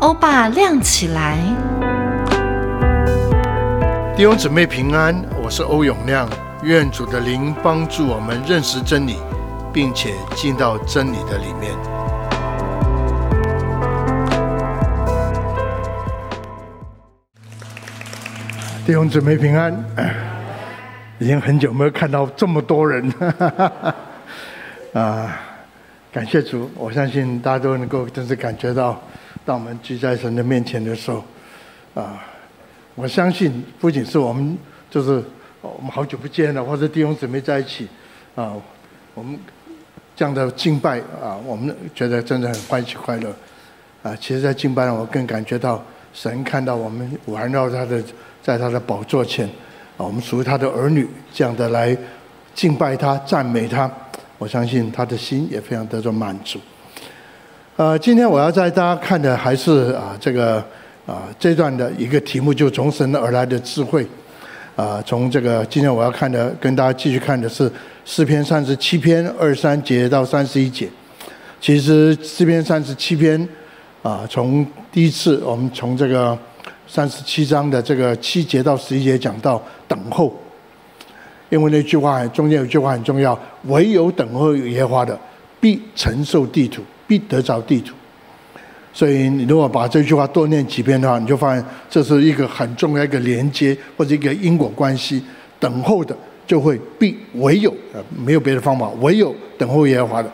欧巴亮起来，弟兄姊妹平安，我是欧永亮。愿主的灵帮助我们认识真理，并且进到真理的里面。弟兄姊妹平安，已经很久没有看到这么多人，啊，感谢主！我相信大家都能够真是感觉到。当我们聚在神的面前的时候，啊，我相信不仅是我们，就是我们好久不见了，或者弟兄姊妹在一起，啊，我们这样的敬拜啊，我们觉得真的很欢喜快乐，啊，其实，在敬拜上，我更感觉到神看到我们环绕他的，在他的宝座前，啊，我们属于他的儿女，这样的来敬拜他、赞美他，我相信他的心也非常得到满足。呃，今天我要带大家看的还是啊这个啊这段的一个题目，就从神而来的智慧。啊，从这个今天我要看的，跟大家继续看的是诗篇三十七篇二三节到三十一节。其实诗篇三十七篇啊，从第一次我们从这个三十七章的这个七节到十一节讲到等候，因为那句话中间有句话很重要，唯有等候耶和华的，必承受地土。必得着地主，所以你如果把这句话多念几遍的话，你就发现这是一个很重要一个连接或者一个因果关系。等候的就会必唯有呃没有别的方法，唯有等候耶和华的，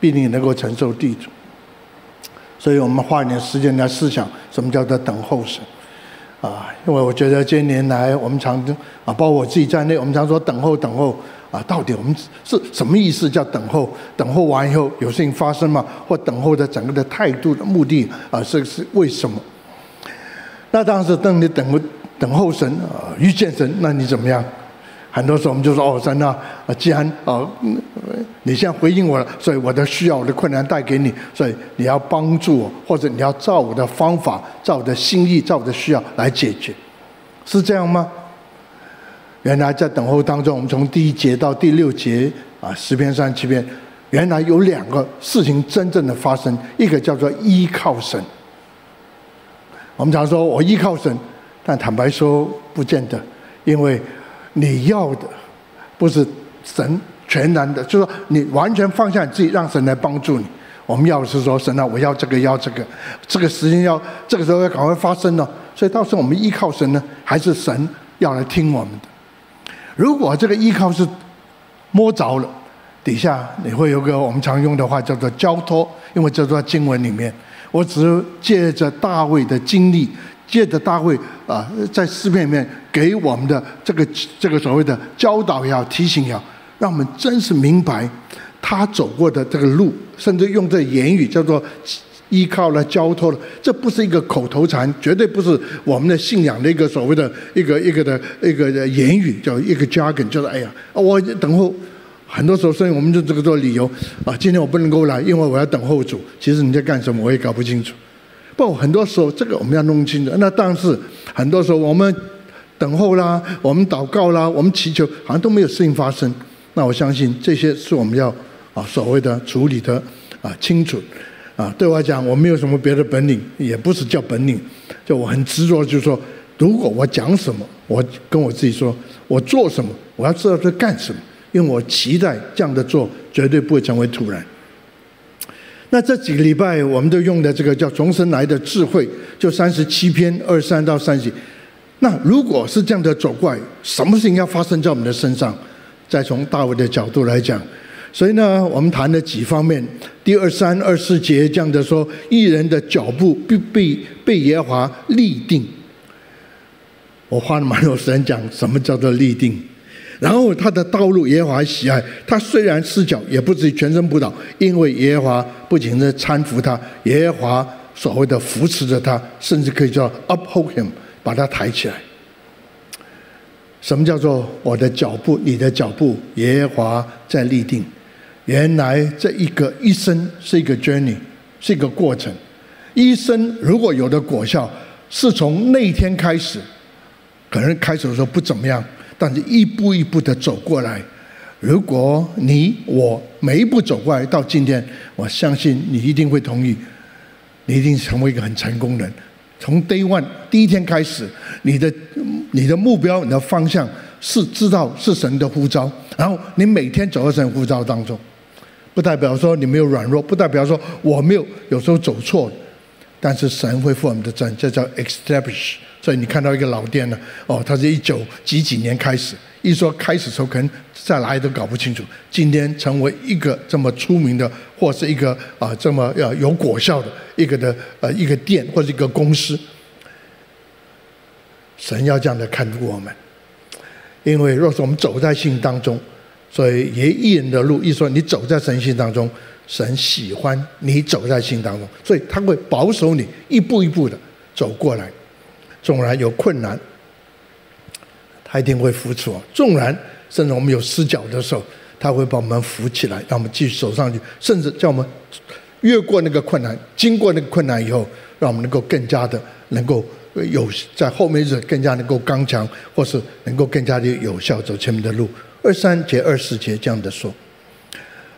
必定能够承受地主。所以我们花一点时间来思想什么叫做等候神啊？因为我觉得这些年来我们常啊，包括我自己在内，我们常说等候等候。啊，到底我们是什么意思？叫等候，等候完以后有事情发生吗？或等候的整个的态度的目的啊，是是为什么？那当时等你等候等候神啊，遇见神，那你怎么样？很多时候我们就说哦，神啊，既然啊，你现在回应我了，所以我的需要、我的困难带给你，所以你要帮助我，或者你要照我的方法、照我的心意、照我的需要来解决，是这样吗？原来在等候当中，我们从第一节到第六节啊，十篇三十七篇，原来有两个事情真正的发生，一个叫做依靠神。我们常说我依靠神，但坦白说不见得，因为你要的不是神全然的，就是说你完全放下你自己，让神来帮助你。我们要的是说神啊，我要这个要这个，这个时间要这个时候要赶快发生了，所以到时候我们依靠神呢，还是神要来听我们的？如果这个依靠是摸着了，底下你会有个我们常用的话叫做交托，因为这段经文里面，我只是借着大卫的经历，借着大卫啊，在诗篇里面给我们的这个这个所谓的教导也好，提醒也好，让我们真实明白他走过的这个路，甚至用这言语叫做。依靠了，交托了，这不是一个口头禅，绝对不是我们的信仰的一个所谓的一个一个的一个的言语，叫一个 jargon，就是哎呀，我等候。很多时候，所以我们就这个做理由啊，今天我不能够来，因为我要等候主。其实你在干什么，我也搞不清楚。不很多时候，这个我们要弄清楚。那但是很多时候，我们等候啦，我们祷告啦，我们祈求，好像都没有事情发生。那我相信这些是我们要啊所谓的处理的啊清楚。啊，对我来讲，我没有什么别的本领，也不是叫本领，就我很执着，就是说，如果我讲什么，我跟我自己说，我做什么，我要知道在干什么，因为我期待这样的做绝对不会成为突然。那这几个礼拜，我们都用的这个叫从神来的智慧，就三十七篇二三到三十。那如果是这样的走过来，什么事情要发生在我们的身上？再从大卫的角度来讲。所以呢，我们谈了几方面。第二三二四节这样的说，艺人的脚步必被被耶华立定。我花了蛮多时间讲什么叫做立定。然后他的道路耶华喜爱，他虽然赤脚，也不至于全身不倒，因为耶华不仅是搀扶他，耶华所谓的扶持着他，甚至可以叫 uphold him，把他抬起来。什么叫做我的脚步，你的脚步，耶华在立定。原来这一个一生是一个 journey，是一个过程。一生如果有的果效，是从那一天开始，可能开始的时候不怎么样，但是一步一步的走过来。如果你我每一步走过来到今天，我相信你一定会同意，你一定成为一个很成功的人。从 day one 第一天开始，你的你的目标、你的方向是知道是神的呼召，然后你每天走在神呼召当中，不代表说你没有软弱，不代表说我没有有时候走错，但是神会负我们的责任，这叫 establish。所以你看到一个老店呢，哦，它是一九几几年开始，一说开始的时候可能在哪里都搞不清楚，今天成为一个这么出名的，或是一个啊、这么要有果效的一个的呃一个店或者一个公司，神要这样的看顾我们，因为若是我们走在信当中，所以也义人的路，一说你走在神心当中，神喜欢你走在心当中，所以他会保守你一步一步的走过来。纵然有困难，他一定会扶持我。纵然甚至我们有失脚的时候，他会把我们扶起来，让我们继续走上去。甚至叫我们越过那个困难，经过那个困难以后，让我们能够更加的能够有在后面日子更加能够刚强，或是能够更加的有效走前面的路。二三节、二四节这样的说。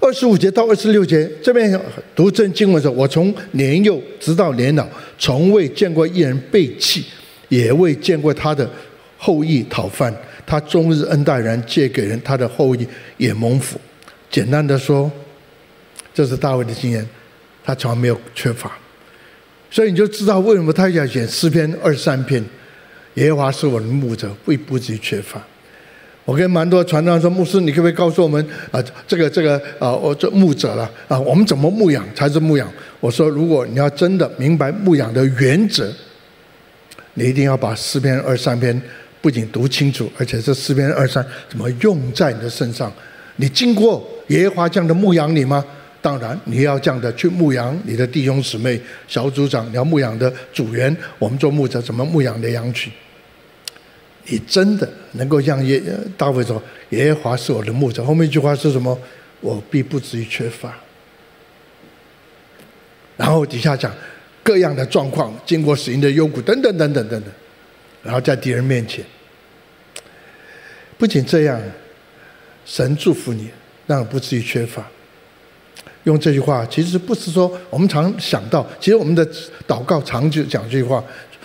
二十五节到二十六节这边读正经文的时候，我从年幼直到年老，从未见过一人背弃。也未见过他的后裔讨饭，他终日恩待人，借给人，他的后裔也蒙福。简单的说，这是大卫的经验，他从来没有缺乏。所以你就知道为什么他要写诗篇二三篇。耶和华是我的牧者，必不至于缺乏。我跟蛮多传道说，牧师，你可不可以告诉我们啊，这个这个啊，我做牧者了啊，我们怎么牧养才是牧养？我说，如果你要真的明白牧养的原则。你一定要把诗篇二三篇不仅读清楚，而且这诗篇二三怎么用在你的身上？你经过耶和华这样的牧养你吗？当然，你要这样的去牧养你的弟兄姊妹、小组长，你要牧养的组员。我们做牧者怎么牧养的羊群？你真的能够让耶大卫说：“耶和华是我的牧者。”后面一句话是什么？我必不至于缺乏。然后底下讲。各样的状况，经过死荫的幽谷，等等等等等等，然后在敌人面前，不仅这样，神祝福你，让你不至于缺乏。用这句话，其实不是说我们常想到，其实我们的祷告常就讲这句话：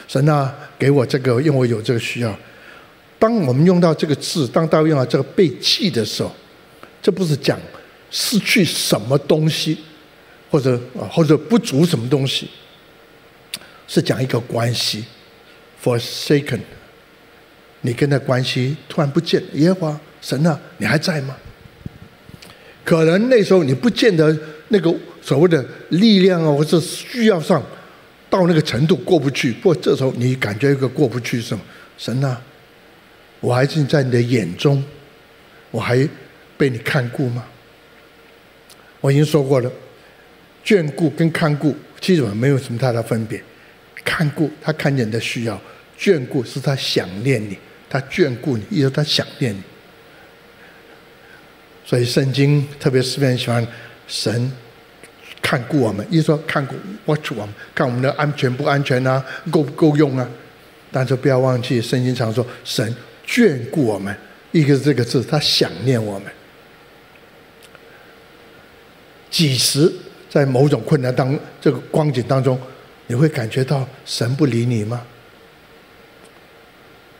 神啊，给我这个，因为我有这个需要。当我们用到这个字，当大卫用到这个被弃的时候，这不是讲失去什么东西，或者或者不足什么东西。是讲一个关系，forsaken，你跟他关系突然不见，耶和华神啊，你还在吗？可能那时候你不见得那个所谓的力量啊，或者需要上到那个程度过不去。不过这时候你感觉一个过不去是什么？神啊，我还是在你的眼中，我还被你看顾吗？我已经说过了，眷顾跟看顾基本没有什么太大分别。看顾他看见你的需要，眷顾是他想念你，他眷顾你，意思他想念你。所以圣经特别是很喜欢神看顾我们，意思说看顾 watch 我们，看我们的安全不安全啊，够不够用啊？但是不要忘记，圣经常说神眷顾我们，一个是这个字，他想念我们。几时在某种困难当这个光景当中，你会感觉到神不理你吗？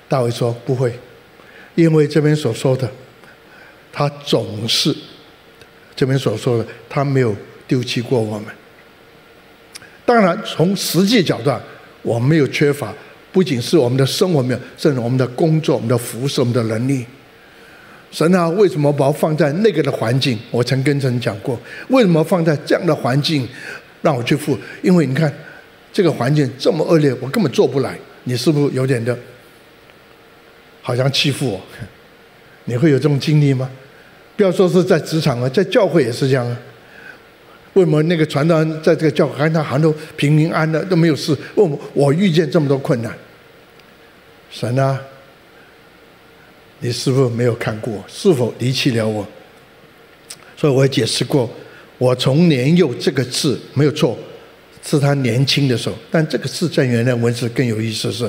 大卫说不会，因为这边所说的，他总是这边所说的，他没有丢弃过我们。当然，从实际角度，我没有缺乏，不仅是我们的生活没有，甚至我们的工作、我们的服侍、我们的能力。神啊，为什么把我放在那个的环境？我曾跟神讲过，为什么放在这样的环境让我去付？因为你看。这个环境这么恶劣，我根本做不来。你是不是有点的，好像欺负我？你会有这种经历吗？不要说是在职场啊，在教会也是这样啊。为什么那个传道人在这个教会，他好像都平平安安的都没有事？为什么我遇见这么多困难？神啊，你是不是没有看过？是否离弃了我？所以我也解释过，我从年幼这个字没有错。是他年轻的时候，但这个字在原来文字更有意思是，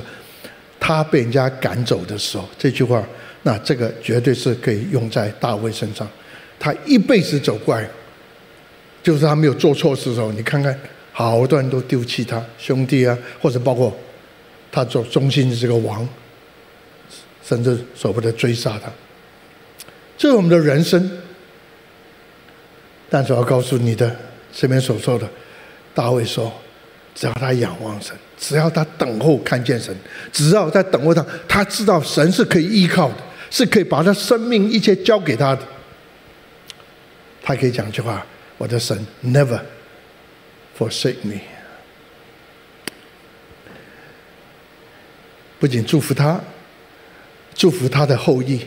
他被人家赶走的时候，这句话，那这个绝对是可以用在大卫身上。他一辈子走过来，就是他没有做错事的时候，你看看好多人都丢弃他，兄弟啊，或者包括他做中心的这个王，甚至舍不得追杀他。这是我们的人生。但是我要告诉你的，身边所说的，大卫说，只要他仰望神，只要他等候看见神，只要在等候他，他知道神是可以依靠的，是可以把他生命一切交给他的。他可以讲一句话：“我的神，never forsake me。”不仅祝福他，祝福他的后裔，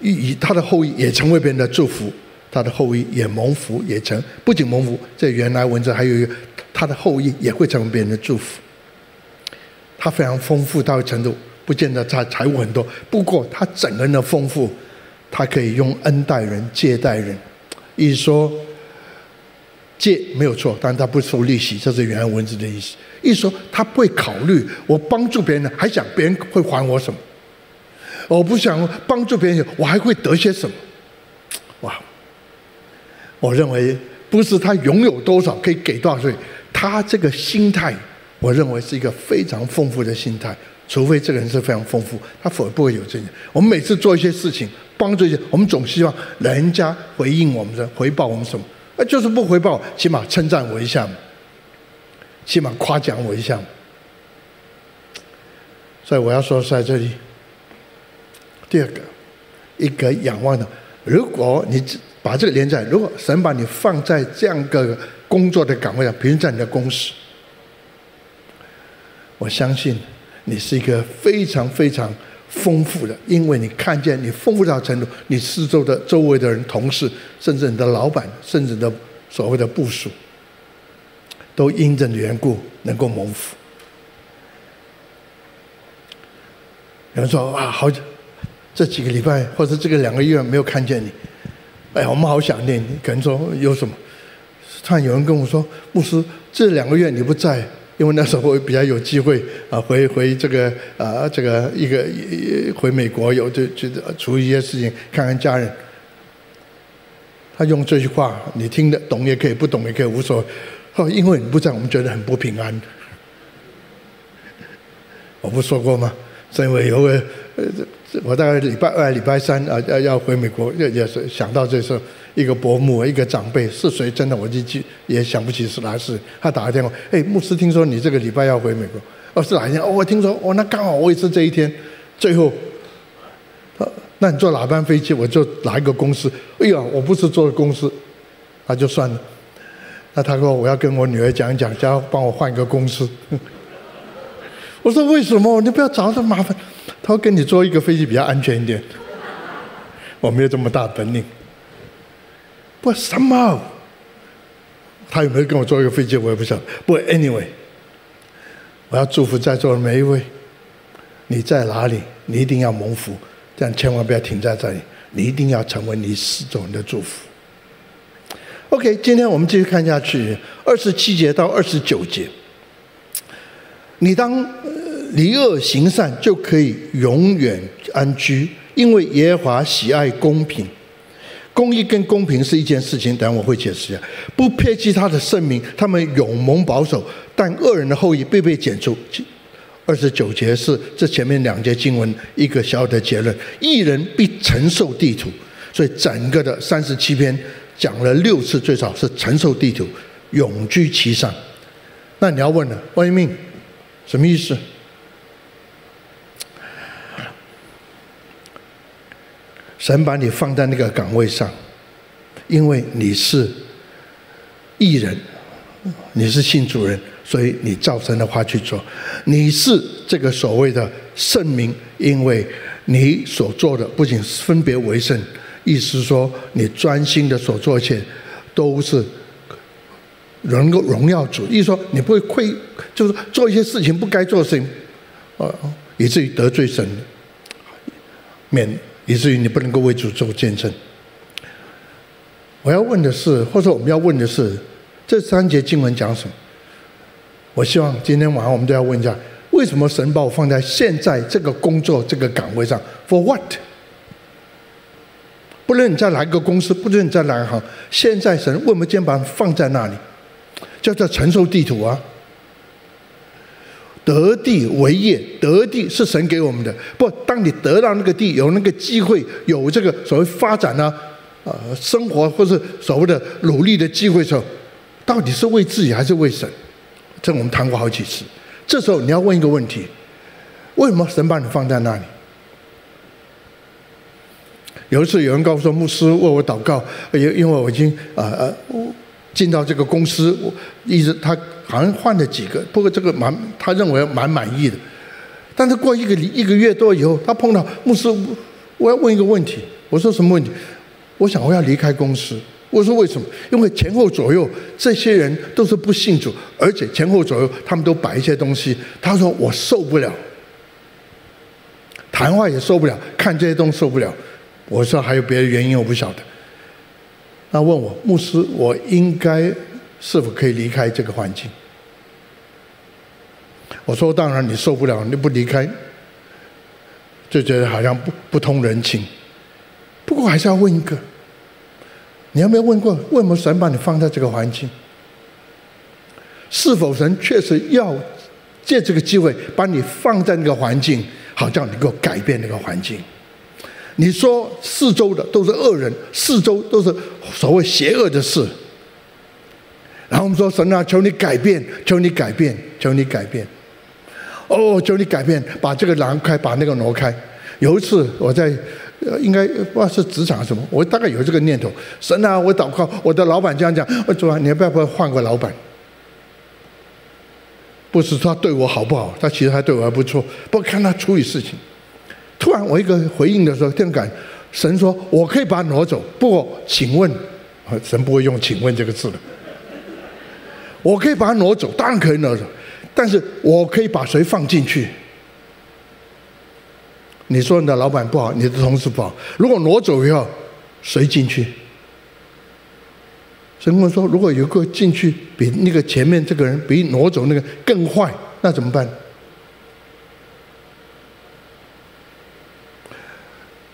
以他的后裔也成为别人的祝福。他的后裔也蒙福，也成不仅蒙福，在原来文字还有一个，他的后裔也会成为别人的祝福。他非常丰富到程度，不见得他财物很多，不过他整个人的丰富，他可以用恩待人、借待人。意思说借没有错，但他不收利息，这是原来文字的意思。意思说他不会考虑我帮助别人，还想别人会还我什么？我不想帮助别人，我还会得些什么？哇！我认为不是他拥有多少可以给多少，所以他这个心态，我认为是一个非常丰富的心态。除非这个人是非常丰富，他否不会有这些。我们每次做一些事情，帮助一些，我们总希望人家回应我们的，回报我们什么？那就是不回报，起码称赞我一下，起码夸奖我一下。所以我要说在这里，第二个，一个仰望的，如果你。把这个连在，如果神把你放在这样个工作的岗位上，比如在你的公司，我相信你是一个非常非常丰富的，因为你看见你丰富到程度，你四周的周围的人、同事，甚至你的老板，甚至你的所谓的部属，都因着你缘故能够蒙福。有人说啊，好，这几个礼拜或者这个两个月没有看见你。哎，我们好想念你。可能说有什么？突然有人跟我说：“牧师，这两个月你不在，因为那时候我比较有机会啊，回回这个啊，这个一个回美国，有就就处理一些事情，看看家人。”他用这句话，你听得懂也可以，不懂也可以，无所谓。哦，因为你不在，我们觉得很不平安。我不说过吗？是因为有个。我大概礼拜二、礼拜三啊，要要回美国，也也是想到这事，一个伯母，一个长辈是谁？真的，我就记也想不起是哪事。他打个电话，哎，牧师，听说你这个礼拜要回美国？哦，是哪一天？哦，我听说，哦，那刚好我也是这一天。最后，他那你坐哪班飞机？我就哪一个公司？哎呀，我不是坐公司，那就算了。那他说我要跟我女儿讲一讲，叫帮我换一个公司。我说为什么？你不要找这么麻烦。他会跟你坐一个飞机比较安全一点。我没有这么大本领。不什么？他有没有跟我坐一个飞机？我也不晓得。不 anyway，我要祝福在座的每一位。你在哪里？你一定要蒙福，这样千万不要停在这里。你一定要成为你四周人的祝福。OK，今天我们继续看下去，二十七节到二十九节。你当。离恶行善，就可以永远安居，因为耶和华喜爱公平。公义跟公平是一件事情，等下我会解释一下。不撇弃他的圣名，他们永蒙保守；但恶人的后裔必被剪除。二十九节是这前面两节经文一个小小的结论：一人必承受地土。所以整个的三十七篇讲了六次，最少是承受地土，永居其上。那你要问了，What do you mean？什么意思？神把你放在那个岗位上，因为你是艺人，你是信主人，所以你照神的话去做。你是这个所谓的圣明，因为你所做的不仅分别为圣，意思说你专心的所做一切都是能够荣耀主。意思说你不会亏，就是做一些事情不该做的事情，呃，以至于得罪神，免。以至于你不能够为主做见证。我要问的是，或者我们要问的是，这三节经文讲什么？我希望今天晚上我们都要问一下：为什么神把我放在现在这个工作这个岗位上？For what？不论你在哪一个公司，不论你在哪一行，现在神为什么今天把放在那里？叫做承受地土啊。得地为业，得地是神给我们的。不，当你得到那个地，有那个机会，有这个所谓发展呢，啊，生活或是所谓的努力的机会的时候，到底是为自己还是为神？这我们谈过好几次。这时候你要问一个问题：为什么神把你放在那里？有一次有人告诉说，牧师为我祷告，因因为我已经啊啊进到这个公司，我一直他。好像换了几个，不过这个蛮，他认为蛮满意的。但是过一个一个月多以后，他碰到牧师，我要问一个问题。我说什么问题？我想我要离开公司。我说为什么？因为前后左右这些人都是不信主，而且前后左右他们都摆一些东西。他说我受不了，谈话也受不了，看这些东西受不了。我说还有别的原因，我不晓得。他问我牧师，我应该是否可以离开这个环境？我说：“当然，你受不了，你不离开，就觉得好像不不通人情。不过还是要问一个：你有没有问过，为什么神把你放在这个环境？是否神确实要借这个机会把你放在那个环境，好像能够改变那个环境？你说四周的都是恶人，四周都是所谓邪恶的事。然后我们说神啊，求你改变，求你改变，求你改变。”哦，求你改变，把这个拦开，把那个挪开。有一次我在，应该不知道是职场什么，我大概有这个念头。神啊，我祷告，我的老板这样讲，我主啊，你要不要换个老板？不是他对我好不好，他其实还对我还不错。不看他处理事情，突然我一个回应的时候，这样感神说，我可以把他挪走。不过请问，神不会用“请问”这个字的。我可以把他挪走，当然可以挪走。但是我可以把谁放进去？你说你的老板不好，你的同事不好，如果挪走以后，谁进去？神跟我说，如果有个进去比那个前面这个人比挪走那个更坏，那怎么办？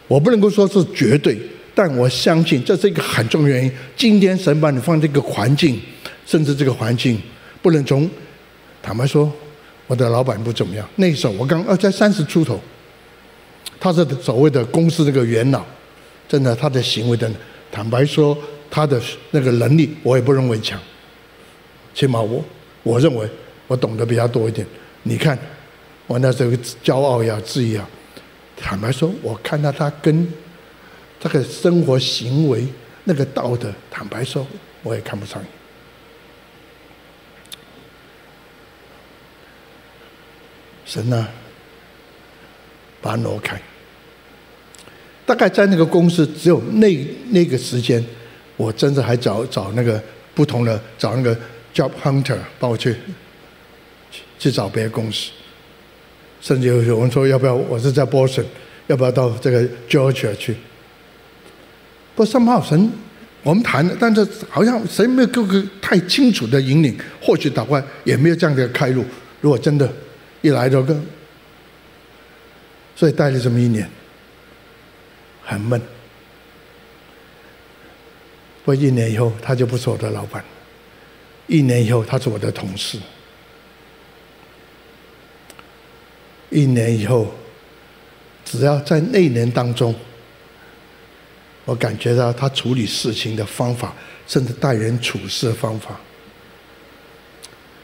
我不能够说是绝对，但我相信这是一个很重要原因。今天神把你放这个环境，甚至这个环境不能从。坦白说，我的老板不怎么样。那时候我刚呃才三十出头，他是所谓的公司这个元老，真的他的行为的，坦白说他的那个能力我也不认为强，起码我我认为我懂得比较多一点。你看我那时候骄傲呀、自义啊，坦白说，我看到他跟这个生活行为那个道德，坦白说我也看不上眼。神呢，把它挪开。大概在那个公司，只有那那个时间，我真的还找找那个不同的，找那个 job hunter 帮我去去找别的公司。甚至有有人说，要不要我是在波士，要不要到这个 Georgia 去？不，三炮神，我们谈的，但是好像谁没有给个太清楚的引领，或许祷告也没有这样的开路。如果真的。一来就更，所以待了这么一年，很闷。不过一年以后，他就不是我的老板；一年以后，他是我的同事；一年以后，只要在那一年当中，我感觉到他处理事情的方法，甚至待人处事的方法，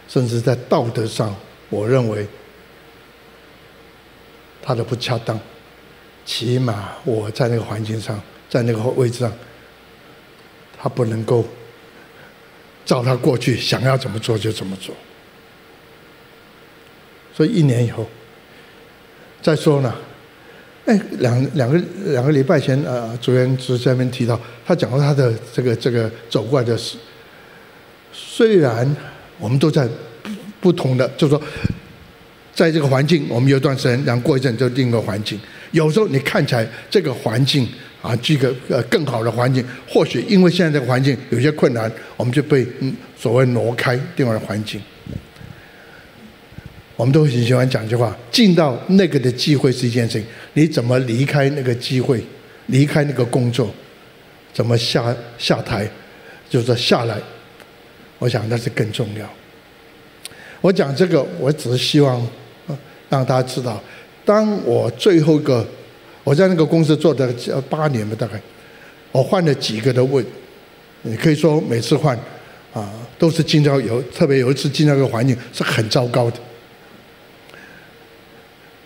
甚至在道德上，我认为。他的不恰当，起码我在那个环境上，在那个位置上，他不能够照他过去想要怎么做就怎么做。所以一年以后，再说呢，哎，两两个两个礼拜前，呃，主任就在那边提到，他讲到他的这个这个走过来的事，虽然我们都在不同的，就是说。在这个环境，我们有段时间，然后过一阵就另一个环境。有时候你看起来这个环境啊，这个呃更好的环境，或许因为现在这个环境有些困难，我们就被嗯所谓挪开另外的环境。我们都很喜欢讲一句话：进到那个的机会是一件事情，你怎么离开那个机会，离开那个工作，怎么下下台，就是下来，我想那是更重要。我讲这个，我只是希望让大家知道，当我最后一个我在那个公司做的八年吧，大概我换了几个的位，你可以说每次换啊都是进到有，特别有一次进到一个环境是很糟糕的，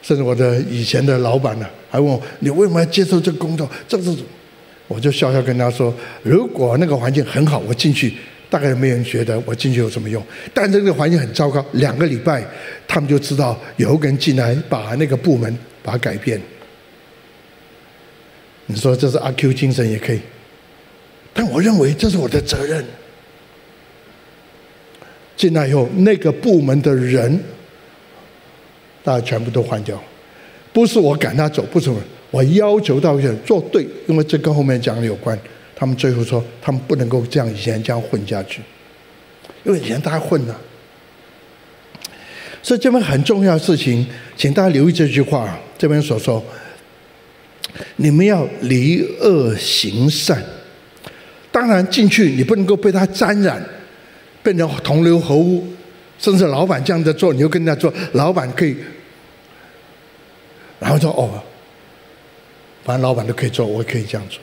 甚至我的以前的老板呢还问我，你为什么要接受这个工作？这是，我就笑笑跟他说，如果那个环境很好，我进去。大概没人觉得我进去有什么用，但这个环境很糟糕。两个礼拜，他们就知道有个人进来把那个部门把它改变。你说这是阿 Q 精神也可以，但我认为这是我的责任。进来以后，那个部门的人，大家全部都换掉，不是我赶他走，不是我，我要求他做对，因为这跟后面讲的有关。他们最后说，他们不能够这样以前这样混下去，因为以前大家混了。所以这边很重要的事情，请大家留意这句话。这边所说，你们要离恶行善。当然进去，你不能够被他沾染，变成同流合污。甚至老板这样子做，你就跟他做，老板可以，然后说哦，反正老板都可以做，我可以这样做。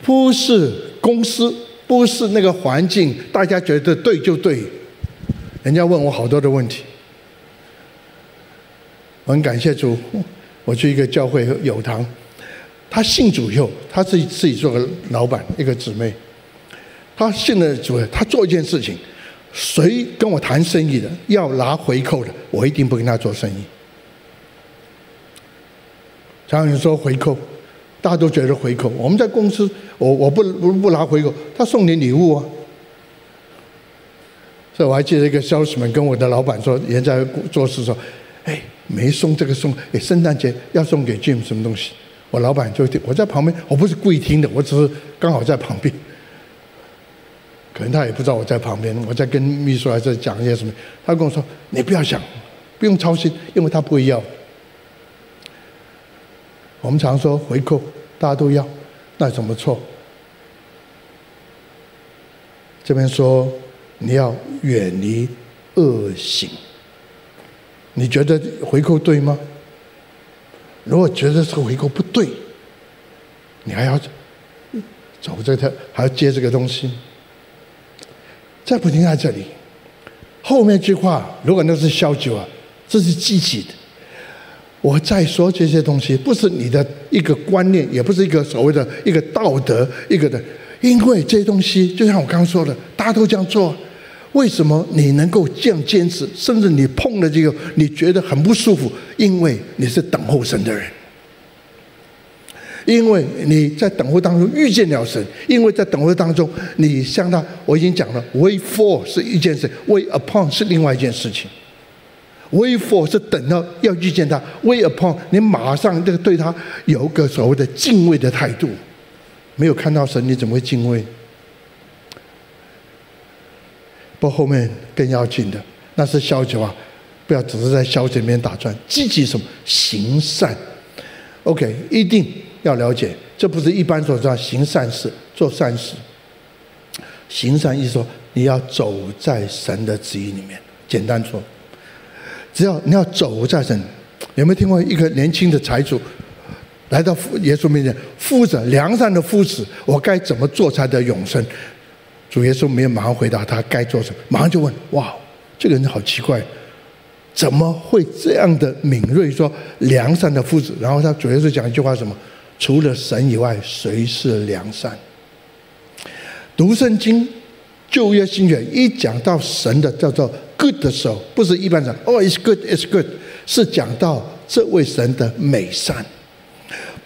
不是公司，不是那个环境，大家觉得对就对。人家问我好多的问题，我很感谢主。我去一个教会有堂，他信主以后，他自己自己做个老板，一个姊妹。他信了主，他做一件事情，谁跟我谈生意的，要拿回扣的，我一定不跟他做生意。常有人说回扣。大家都觉得回扣，我们在公司，我我不不不拿回扣，他送你礼物啊。所以我还记得一个 salesman 跟我的老板说，人在做事说，哎，没送这个送，哎，圣诞节要送给 Jim 什么东西？我老板就我在旁边，我不是故意听的，我只是刚好在旁边，可能他也不知道我在旁边，我在跟秘书还在讲一些什么，他跟我说，你不要想，不用操心，因为他不会要。我们常说回扣，大家都要，那有什么错？这边说你要远离恶行，你觉得回扣对吗？如果觉得这个回扣不对，你还要走这条，还要接这个东西，再不停在这里。后面句话，如果那是消极啊，这是积极的。我在说这些东西，不是你的一个观念，也不是一个所谓的一个道德，一个的，因为这些东西就像我刚刚说的，大家都这样做，为什么你能够这样坚持？甚至你碰了这个，你觉得很不舒服，因为你是等候神的人，因为你在等候当中遇见了神，因为在等候当中，你相当我已经讲了，wait for 是一件事，wait upon 是另外一件事情。Wait for 是等到要遇见他，Wait upon 你马上这个对他有个所谓的敬畏的态度。没有看到神，你怎么会敬畏？不后面更要紧的，那是消极啊！不要只是在消极里面打转，积极什么行善。OK，一定要了解，这不是一般所说行善事、做善事。行善意思说，你要走在神的旨意里面。简单说。只要你要走在神，有没有听过一个年轻的财主来到耶稣面前，夫子良善的夫子，我该怎么做才得永生？主耶稣没有马上回答他该做什么，马上就问：哇，这个人好奇怪，怎么会这样的敏锐？说良善的夫子，然后他主耶稣讲一句话什么？除了神以外，谁是良善？读圣经。旧约新约一讲到神的叫做 good 的时候，不是一般讲哦，it's good，it's good，是讲到这位神的美善，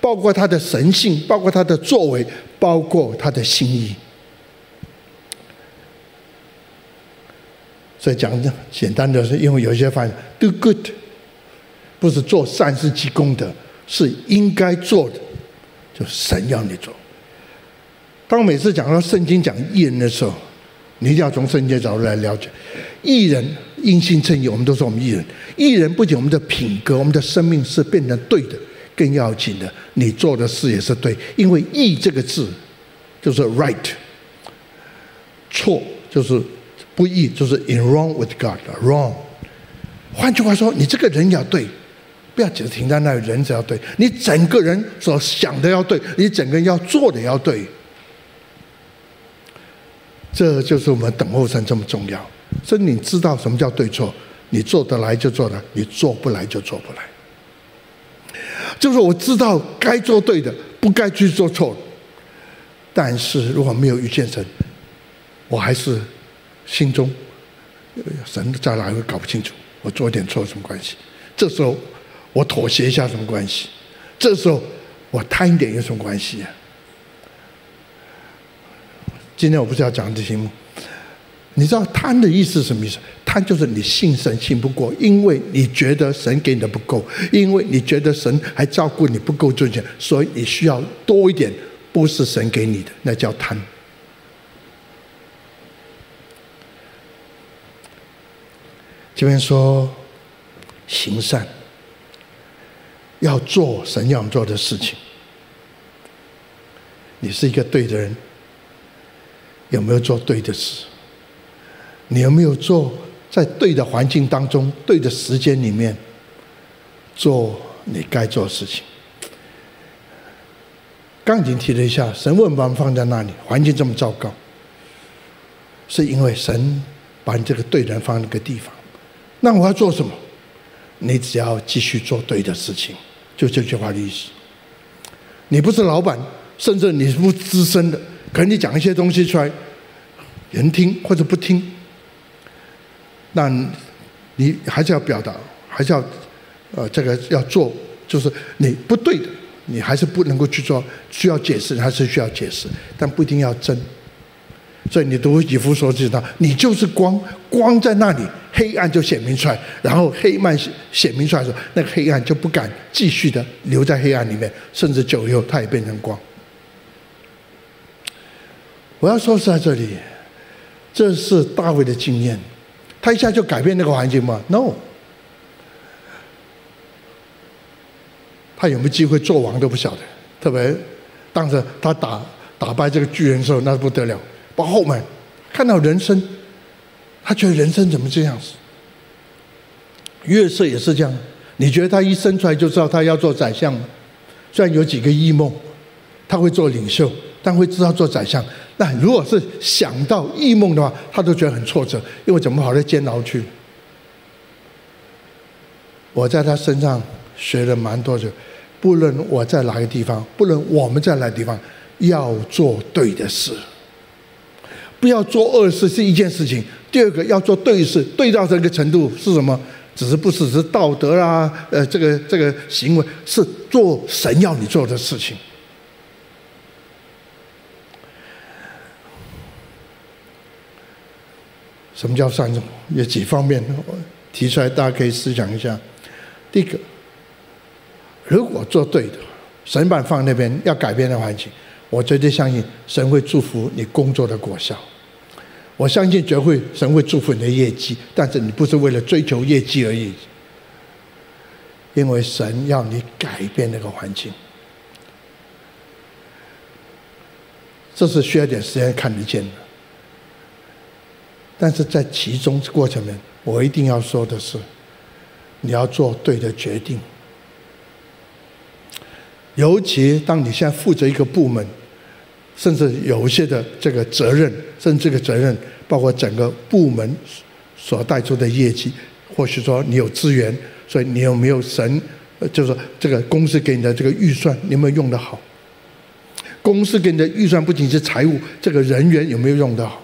包括他的神性，包括他的作为，包括他的心意。所以讲的简单的是，因为有些翻译 do good，不是做善事积功德，是应该做的，就神要你做。当每次讲到圣经讲义人的时候，你一定要从圣经角度来了解，义人因信称义，我们都说我们义人。义人不仅我们的品格、我们的生命是变成对的，更要紧的，你做的事也是对。因为义这个字就是 right，错就是不义，就是 in wrong with God，wrong。换句话说，你这个人要对，不要只停在那里，人只要对，你整个人所想的要对，你整个人要做的要对。这就是我们等候神这么重要。所以你知道什么叫对错，你做得来就做来，你做不来就做不来。就是我知道该做对的，不该去做错。但是如果没有遇见神，我还是心中神在哪里搞不清楚。我做一点错什么关系？这时候我妥协一下什么关系？这时候我贪一点有什么关系啊？今天我不是要讲这题目。你知道贪的意思是什么意思？贪就是你信神信不过，因为你觉得神给你的不够，因为你觉得神还照顾你不够尊敬，所以你需要多一点，不是神给你的，那叫贪。这边说行善，要做神要做的事情。你是一个对的人，有没有做对的事？你有没有做在对的环境当中、对的时间里面做你该做的事情？刚已经提了一下，神为什么放在那里？环境这么糟糕，是因为神把你这个对人放在那个地方。那我要做什么？你只要继续做对的事情，就这句话的意思。你不是老板，甚至你不资深的，可能你讲一些东西出来，人听或者不听。那你还是要表达，还是要，呃，这个要做，就是你不对的，你还是不能够去做，需要解释还是需要解释，但不一定要争。所以你读以弗所知道，你就是光，光在那里，黑暗就显明出来，然后黑暗显明出来的时候，那个黑暗就不敢继续的留在黑暗里面，甚至久以后，它也变成光。我要说是在这里，这是大卫的经验。他一下就改变那个环境吗？No，他有没有机会做王都不晓得。特别当着他打打败这个巨人的时候，那不得了。到后面看到人生，他觉得人生怎么这样子？约瑟也是这样。你觉得他一生出来就知道他要做宰相吗？虽然有几个异梦，他会做领袖，但会知道做宰相。但如果是想到异梦的话，他都觉得很挫折，因为怎么跑到监牢去？我在他身上学了蛮多的，不论我在哪个地方，不论我们在哪个地方，要做对的事，不要做恶事是一件事情。第二个要做对事，对到这个程度是什么？只是不是只是道德啦？呃，这个这个行为是做神要你做的事情。什么叫善终？有几方面我提出来，大家可以思想一下。第一个，如果做对的，神把放那边要改变的环境，我绝对相信神会祝福你工作的果效。我相信绝会神会祝福你的业绩，但是你不是为了追求业绩而已，因为神要你改变那个环境，这是需要点时间看得见的。但是在其中过程里面，我一定要说的是，你要做对的决定。尤其当你现在负责一个部门，甚至有一些的这个责任，甚至这个责任包括整个部门所带出的业绩，或许说你有资源，所以你有没有神，就是说这个公司给你的这个预算，你有没有用得好？公司给你的预算不仅是财务，这个人员有没有用得好？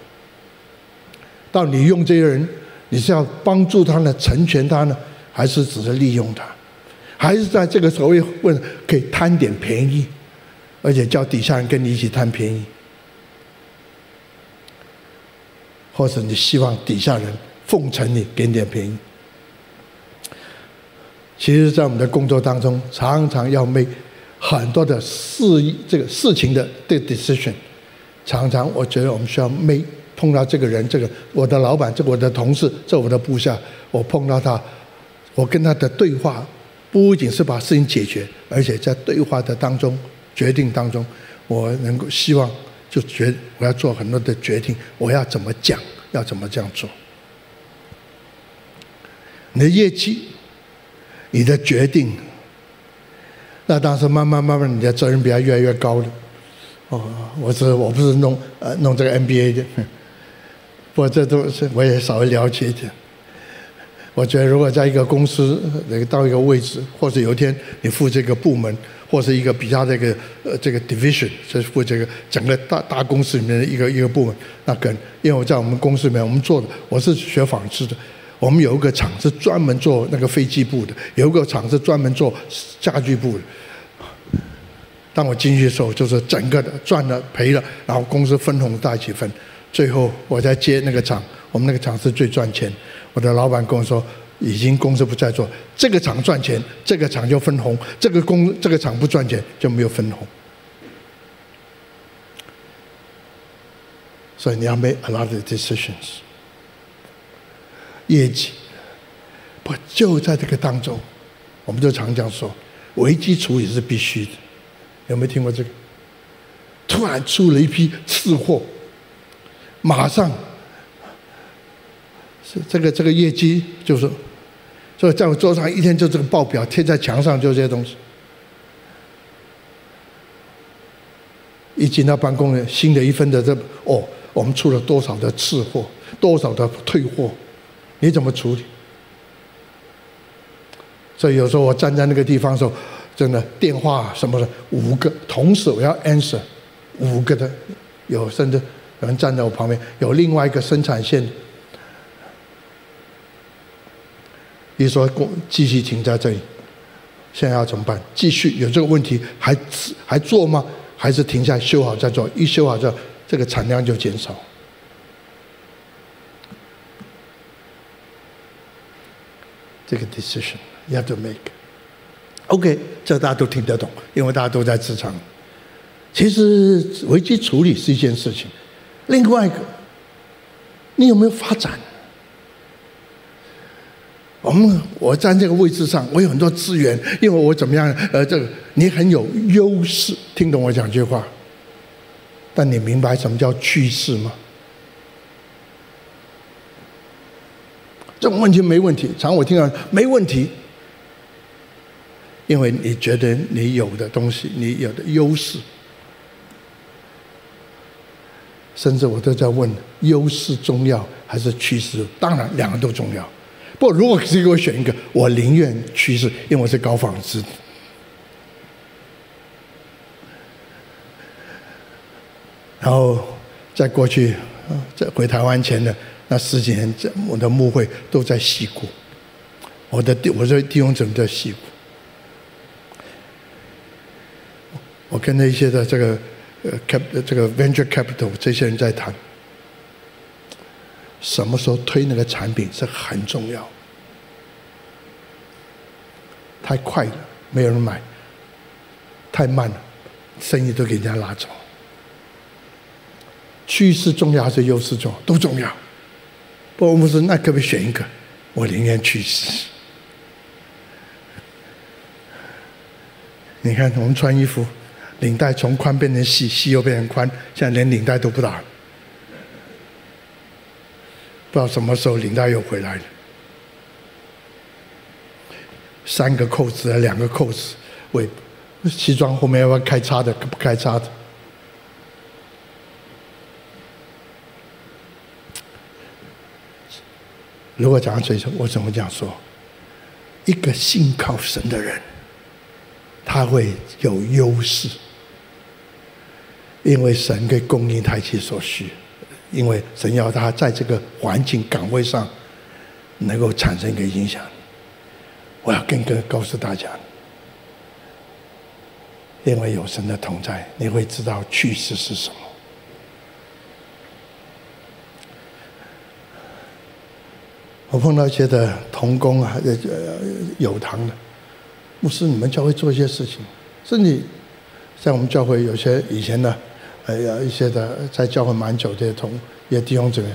到你用这些人，你是要帮助他呢，成全他呢，还是只是利用他？还是在这个所谓问可以贪点便宜，而且叫底下人跟你一起贪便宜，或者你希望底下人奉承你，给点便宜？其实，在我们的工作当中，常常要 make 很多的事这个事情的的 decision，常常我觉得我们需要 make。碰到这个人，这个我的老板，这我的同事，这我的部下，我碰到他，我跟他的对话，不仅是把事情解决，而且在对话的当中、决定当中，我能够希望就决我要做很多的决定，我要怎么讲，要怎么这样做。你的业绩，你的决定，那当时慢慢慢慢，你的责任比他越来越高了。哦，我是我不是弄呃弄这个 MBA 的，不过这都是我也稍微了解一点。我觉得如果在一个公司那个到一个位置，或者有一天你负这个部门，或是一个比较这个呃这个 division，就是负这个整个大大公司里面的一个一个部门，那跟因为我在我们公司里面，我们做的我是学纺织的，我们有一个厂是专门做那个飞机部的，有一个厂是专门做家具部的。当我进去的时候，就是整个的赚了赔了，然后公司分红大几分。最后我在接那个厂，我们那个厂是最赚钱。我的老板跟我说，已经公司不再做这个厂赚钱，这个厂就分红；这个工这个厂不赚钱就没有分红。所以你要 make a lot of decisions。业绩不就在这个当中，我们就常讲说，危机处理是必须的。有没有听过这个？突然出了一批次货，马上是这个这个业绩就是，所以在我桌上一天就这个报表贴在墙上，就这些东西。一进到办公室，新的一份的这哦，我们出了多少的次货，多少的退货，你怎么处理？所以有时候我站在那个地方的时候。真的电话什么的五个同时我要 answer 五个的，有甚至有人站在我旁边，有另外一个生产线，比如说工继续停在这里，现在要怎么办？继续有这个问题还还做吗？还是停下来修好再做？一修好之后，这个产量就减少。这个 decision you have to make。OK，这大家都听得懂，因为大家都在职场。其实危机处理是一件事情，另外一个，你有没有发展？我们我在这个位置上，我有很多资源，因为我怎么样？呃，这个你很有优势，听懂我讲句话？但你明白什么叫趋势吗？这种问题没问题，常我听到没问题。因为你觉得你有的东西，你有的优势，甚至我都在问：优势重要还是趋势？当然，两个都重要。不，如果只给我选一个，我宁愿趋势，因为我是搞纺织的。然后，在过去，在回台湾前的那十几年，我的牧会都在西谷。我的，我的弟兄姊妹在矽谷。我跟那些的这个呃 cap 这个 venture capital 这些人在谈，什么时候推那个产品是很重要。太快了，没有人买；太慢了，生意都给人家拿走。趋势重要还是优势重要？都重要。不过我们说，那可不可以选一个？我宁愿趋势。你看，我们穿衣服。领带从宽变成细，细又变成宽，现在连领带都不打了。不知道什么时候领带又回来了。三个扣子，两个扣子，喂，西装后面要不要开叉的？不开叉的。如果讲到这些，我怎么讲说？一个信靠神的人，他会有优势。因为神给供应他一切所需，因为神要他在这个环境岗位上能够产生一个影响。我要跟哥告诉大家，因为有神的同在，你会知道趋势是什么。我碰到一些的童工啊，呃，有堂的牧师，你们教会做一些事情，甚至在我们教会有些以前的。还有一些的在教会蛮久的同也弟兄姊妹，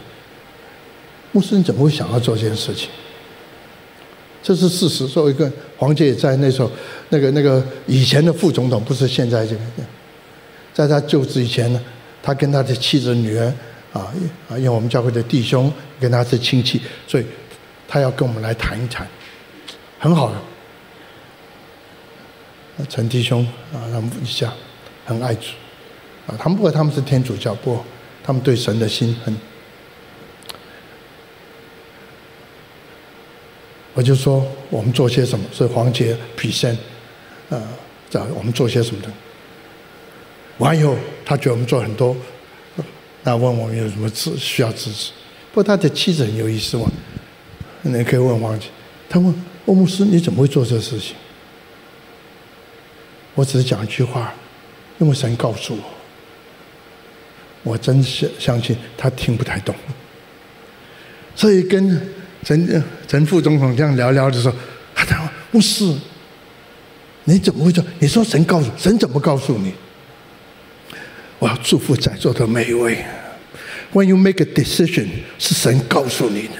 牧师你怎么会想要做这件事情？这是事实。作为一个黄杰也在那时候，那个那个以前的副总统，不是现在这个，在他就职以前呢，他跟他的妻子女儿啊啊，因为我们教会的弟兄跟他是亲戚，所以他要跟我们来谈一谈，很好的。陈弟兄啊，他们一家很爱主他们不他们是天主教，不他们对神的心很。我就说我们做些什么，所以黄杰 present，呃，在我们做些什么的。完以后，他觉得我们做很多，那问我们有什么支需要支持。不过他的妻子很有意思嘛，你可以问黄杰，他问欧姆斯，你怎么会做这个事情？我只是讲一句话，因为神告诉我，我真相相信他听不太懂，所以跟陈陈副总统这样聊聊的时候，他讲不是，你怎么会做？你说神告诉，神怎么告诉你？我要祝福在座的每一位。When you make a decision，是神告诉你的。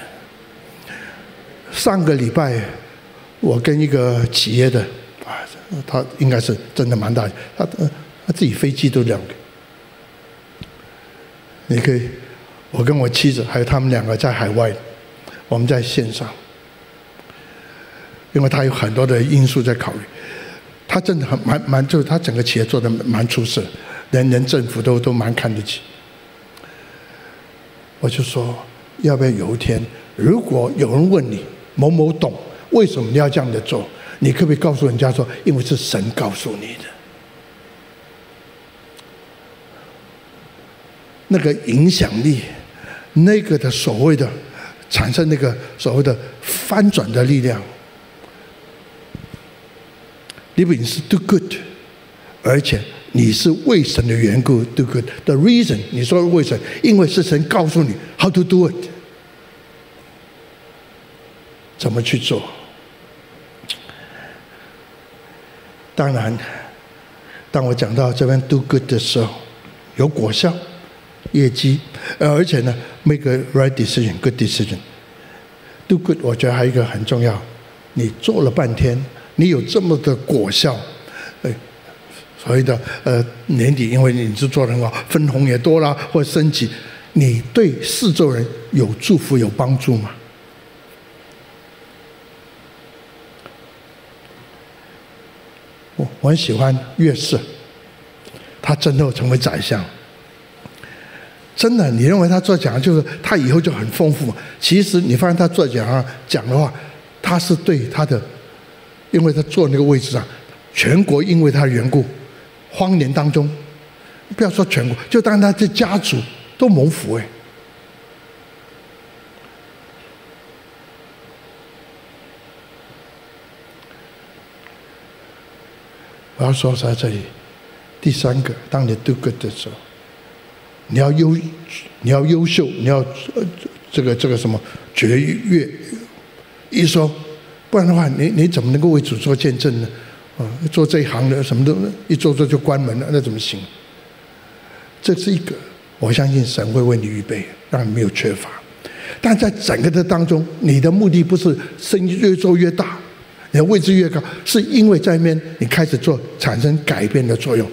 上个礼拜，我跟一个企业的。啊他应该是真的蛮大，他他自己飞机都两个。你可以，我跟我妻子还有他们两个在海外，我们在线上，因为他有很多的因素在考虑。他真的很蛮蛮，就是他整个企业做的蛮出色，人人政府都都蛮看得起。我就说，要不要有一天，如果有人问你某某懂，为什么你要这样的做？你可不可以告诉人家说，因为是神告诉你的，那个影响力，那个的所谓的产生那个所谓的翻转的力量，你不仅是 do good，而且你是为神的缘故 do good。The reason 你说为神，因为是神告诉你 how to do it，怎么去做。当然，当我讲到这边 do good 的时候，有果效、业绩，而且呢，make a right decision, good decision。do good，我觉得还有一个很重要，你做了半天，你有这么的果效，哎，所谓的呃年底，因为你是做得很好，分红也多了，或升级，你对四周人有祝福、有帮助吗？我我很喜欢约瑟，他真的成为宰相。真的，你认为他做讲就是他以后就很丰富？其实你发现他做讲啊讲的话，他是对他的，因为他坐那个位置上，全国因为他的缘故，荒年当中，不要说全国，就当他的家族都蒙福哎。我要说在这里，第三个，当你 do good 的时候，你要优，你要优秀，你要呃这个这个什么卓越，一说，不然的话，你你怎么能够为主做见证呢？啊，做这一行的什么都一做做就关门了，那怎么行？这是一个，我相信神会为你预备，让你没有缺乏。但在整个的当中，你的目的不是生意越做越大。你的位置越高，是因为在那边你开始做产生改变的作用，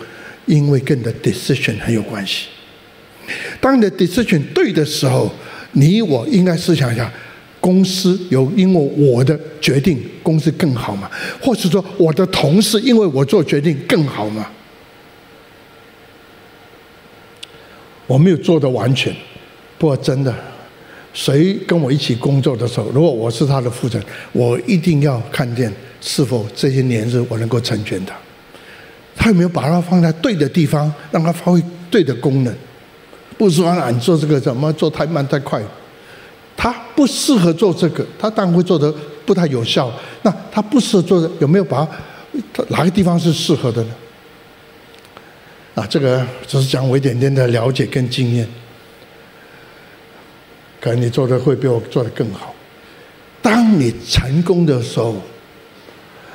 因为跟你的 decision 很有关系。当你的 decision 对的时候，你我应该思想一下，公司有因为我的决定，公司更好吗？或是说我的同事因为我做决定更好吗？我没有做的完全，不过真的。谁跟我一起工作的时候，如果我是他的负责人，我一定要看见是否这些年日我能够成全他。他有没有把它放在对的地方，让他发挥对的功能？不喜欢啊，你做这个怎么做太慢太快？他不适合做这个，他当然会做的不太有效。那他不适合做的，有没有把他哪个地方是适合的呢？啊，这个只是讲我一点点的了解跟经验。可能你做的会比我做的更好。当你成功的时候，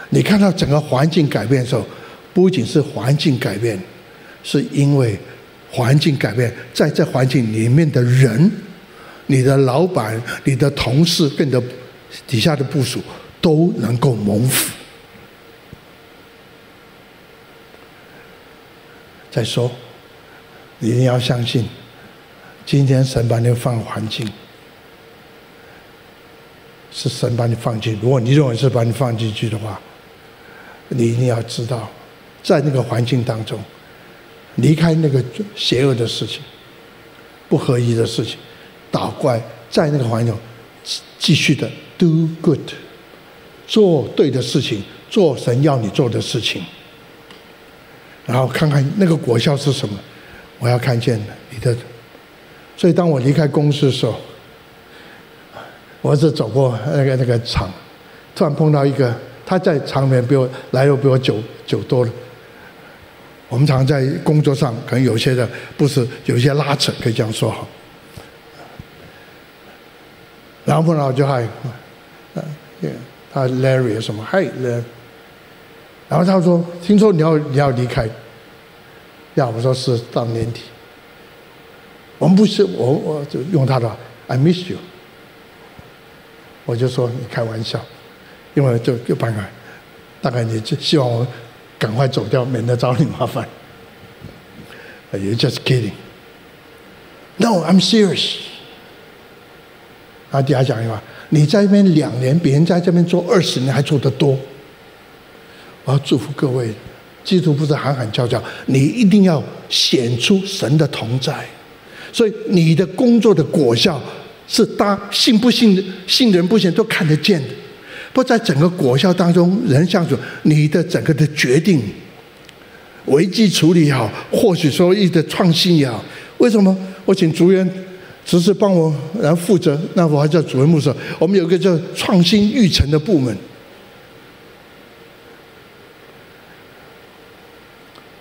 你看到整个环境改变的时候，不仅是环境改变，是因为环境改变，在这环境里面的人，你的老板、你的同事跟你的底下的部署都能够蒙福。再说，你一定要相信。今天神把你放环境，是神把你放进。如果你认为是把你放进去的话，你一定要知道，在那个环境当中，离开那个邪恶的事情、不合一的事情，倒过来在那个环境继续的 do good，做对的事情，做神要你做的事情，然后看看那个果效是什么。我要看见你的。所以当我离开公司的时候，我是走过那个那个厂，突然碰到一个，他在厂里面比我来又比我久久多了。我们常在工作上可能有些的不是有一些拉扯，可以这样说哈。然后碰到就嗨，他 Larry 什么嗨 Larry，然后他说听说你要你要离开，要我说是到年底。我们不是我，我就用他的，I miss you。我就说你开玩笑，因为就就办法，大概你就希望我赶快走掉，免得找你麻烦。You're just kidding。No, I'm serious。他底下讲一句话：你在这边两年，别人在这边做二十年还做得多。我要祝福各位，基督不是喊喊叫叫，你一定要显出神的同在。所以你的工作的果效是大信不信，信人不信都看得见的。不在整个果效当中，人相处，你的整个的决定，危机处理也好，或许说一的创新也好，为什么我请主任只是帮我来负责？那我还叫主任牧师。我们有个叫创新育成的部门。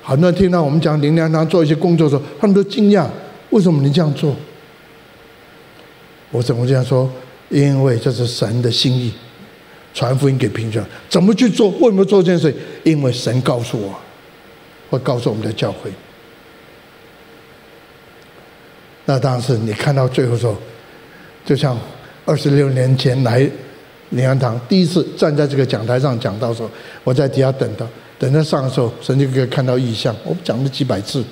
很多人听到我们讲林良堂做一些工作的时候，他们都惊讶。为什么你这样做？我怎么这样说？因为这是神的心意，传福音给贫穷。怎么去做？为什么做这件事？因为神告诉我，会告诉我们的教会。那当然是你看到最后时候，就像二十六年前来灵粮堂第一次站在这个讲台上讲到时候，我在底下等到等到上的时候，神就可以看到异象。我讲了几百次，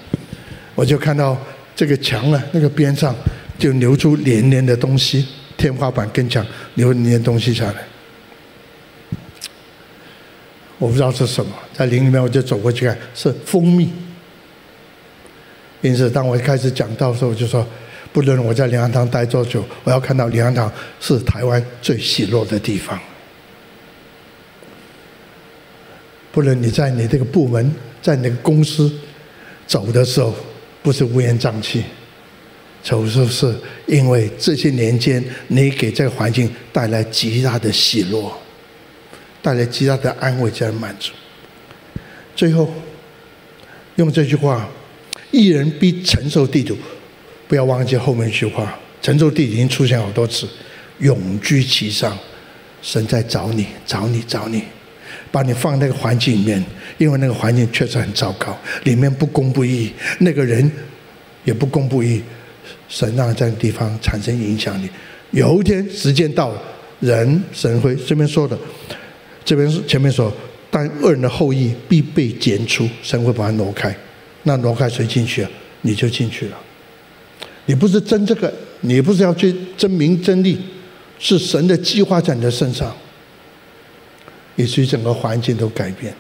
我就看到。这个墙啊，那个边上就流出黏黏的东西，天花板跟墙流黏东西下来。我不知道是什么，在林里面我就走过去看，是蜂蜜。因此，当我一开始讲到的时候，我就说，不论我在灵粮堂待多久，我要看到灵粮堂是台湾最喜乐的地方。不论你在你这个部门，在你那个公司走的时候。不是乌烟瘴气，走是是因为这些年间你给这个环境带来极大的喜乐，带来极大的安慰加满足。最后用这句话：一人必承受地土。不要忘记后面一句话：承受地已经出现好多次，永居其上。神在找你，找你，找你。把你放在那个环境里面，因为那个环境确实很糟糕，里面不公不义，那个人也不公不义，神让这个地方产生影响力。有一天时间到了，人神会这边说的，这边是前面说，但恶人的后裔必被剪除，神会把它挪开。那挪开谁进去啊？你就进去了。你不是争这个，你不是要去争名争利，是神的计划在你的身上。以至于整个环境都改变。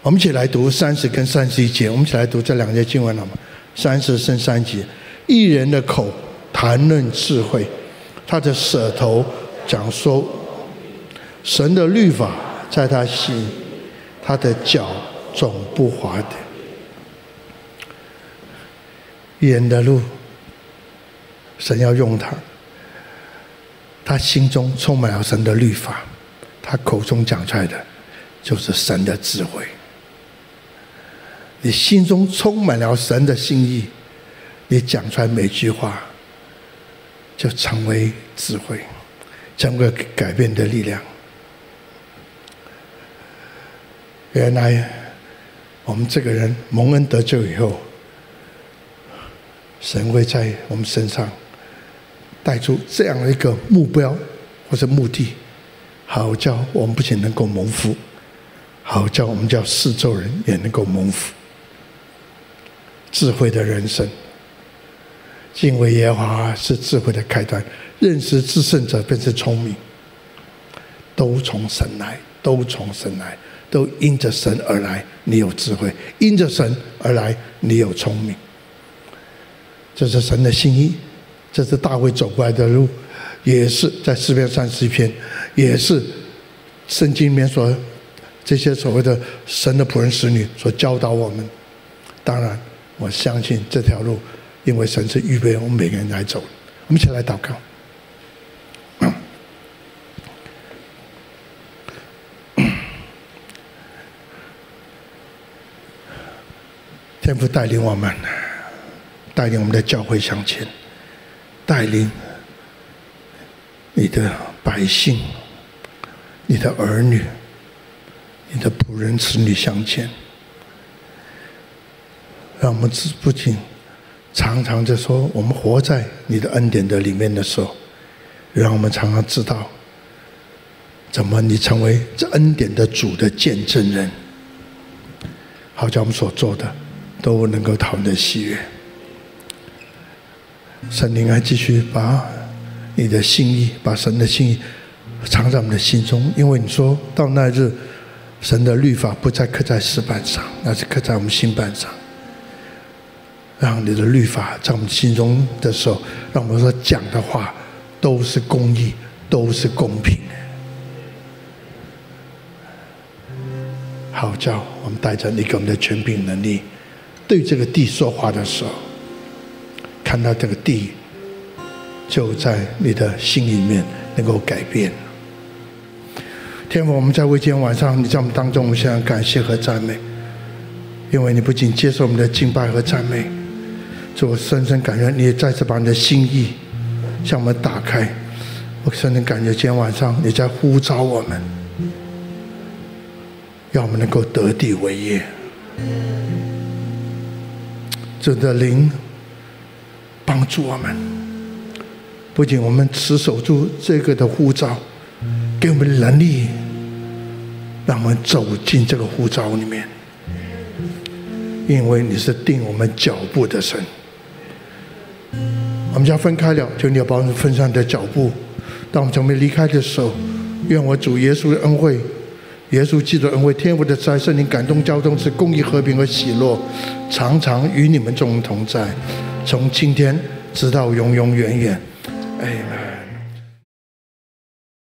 我们一起来读三十跟三十一节，我们一起来读这两节经文好吗？三十升三节，一人的口谈论智慧，他的舌头讲说神的律法在他心，他的脚总不滑的。远的路，神要用他，他心中充满了神的律法。他口中讲出来的，就是神的智慧。你心中充满了神的心意，你讲出来每句话，就成为智慧，成为改变的力量。原来我们这个人蒙恩得救以后，神会在我们身上带出这样的一个目标或者目的。好叫我们不仅能够蒙福，好叫我们叫四周人也能够蒙福。智慧的人生，敬畏耶和华是智慧的开端，认识至圣者便是聪明。都从神来，都从神来，都因着神而来。你有智慧，因着神而来，你有聪明。这是神的心意，这是大卫走过来的路，也是在诗篇三十一篇，也是圣经里面所这些所谓的神的仆人使女所教导我们。当然，我相信这条路，因为神是预备我们每个人来走。我们一起来祷告。天父带领我们，带领我们的教会向前，带领你的百姓、你的儿女、你的仆人、子女向前，让我们不仅常常在说，我们活在你的恩典的里面的时候，让我们常常知道，怎么你成为这恩典的主的见证人，好像我们所做的。都能够讨你的喜悦，神灵还继续把你的心意，把神的心意藏在我们的心中，因为你说到那日，神的律法不再刻在石板上，那是刻在我们心板上。让你的律法在我们心中的时候，让我们说讲的话都是公义，都是公平。好，叫我们带着你给我们的权柄能力。对这个地说话的时候，看到这个地就在你的心里面能够改变。天父，我们在为今天晚上你在我们当中，我们向感谢和赞美，因为你不仅接受我们的敬拜和赞美，主，我深深感觉你也再次把你的心意向我们打开。我深深感觉今天晚上你在呼召我们，让我们能够得地为业。主的灵帮助我们，不仅我们持守住这个的护照，给我们能力，让我们走进这个护照里面。因为你是定我们脚步的神，我们家分开了，求你要帮我们分散的脚步。当我们准备离开的时候，愿我主耶稣的恩惠。耶稣基督恩惠，天父的慈爱，圣灵感动交通，是公益、和平和喜乐，常常与你们众人同在，从今天直到永永远远。哎。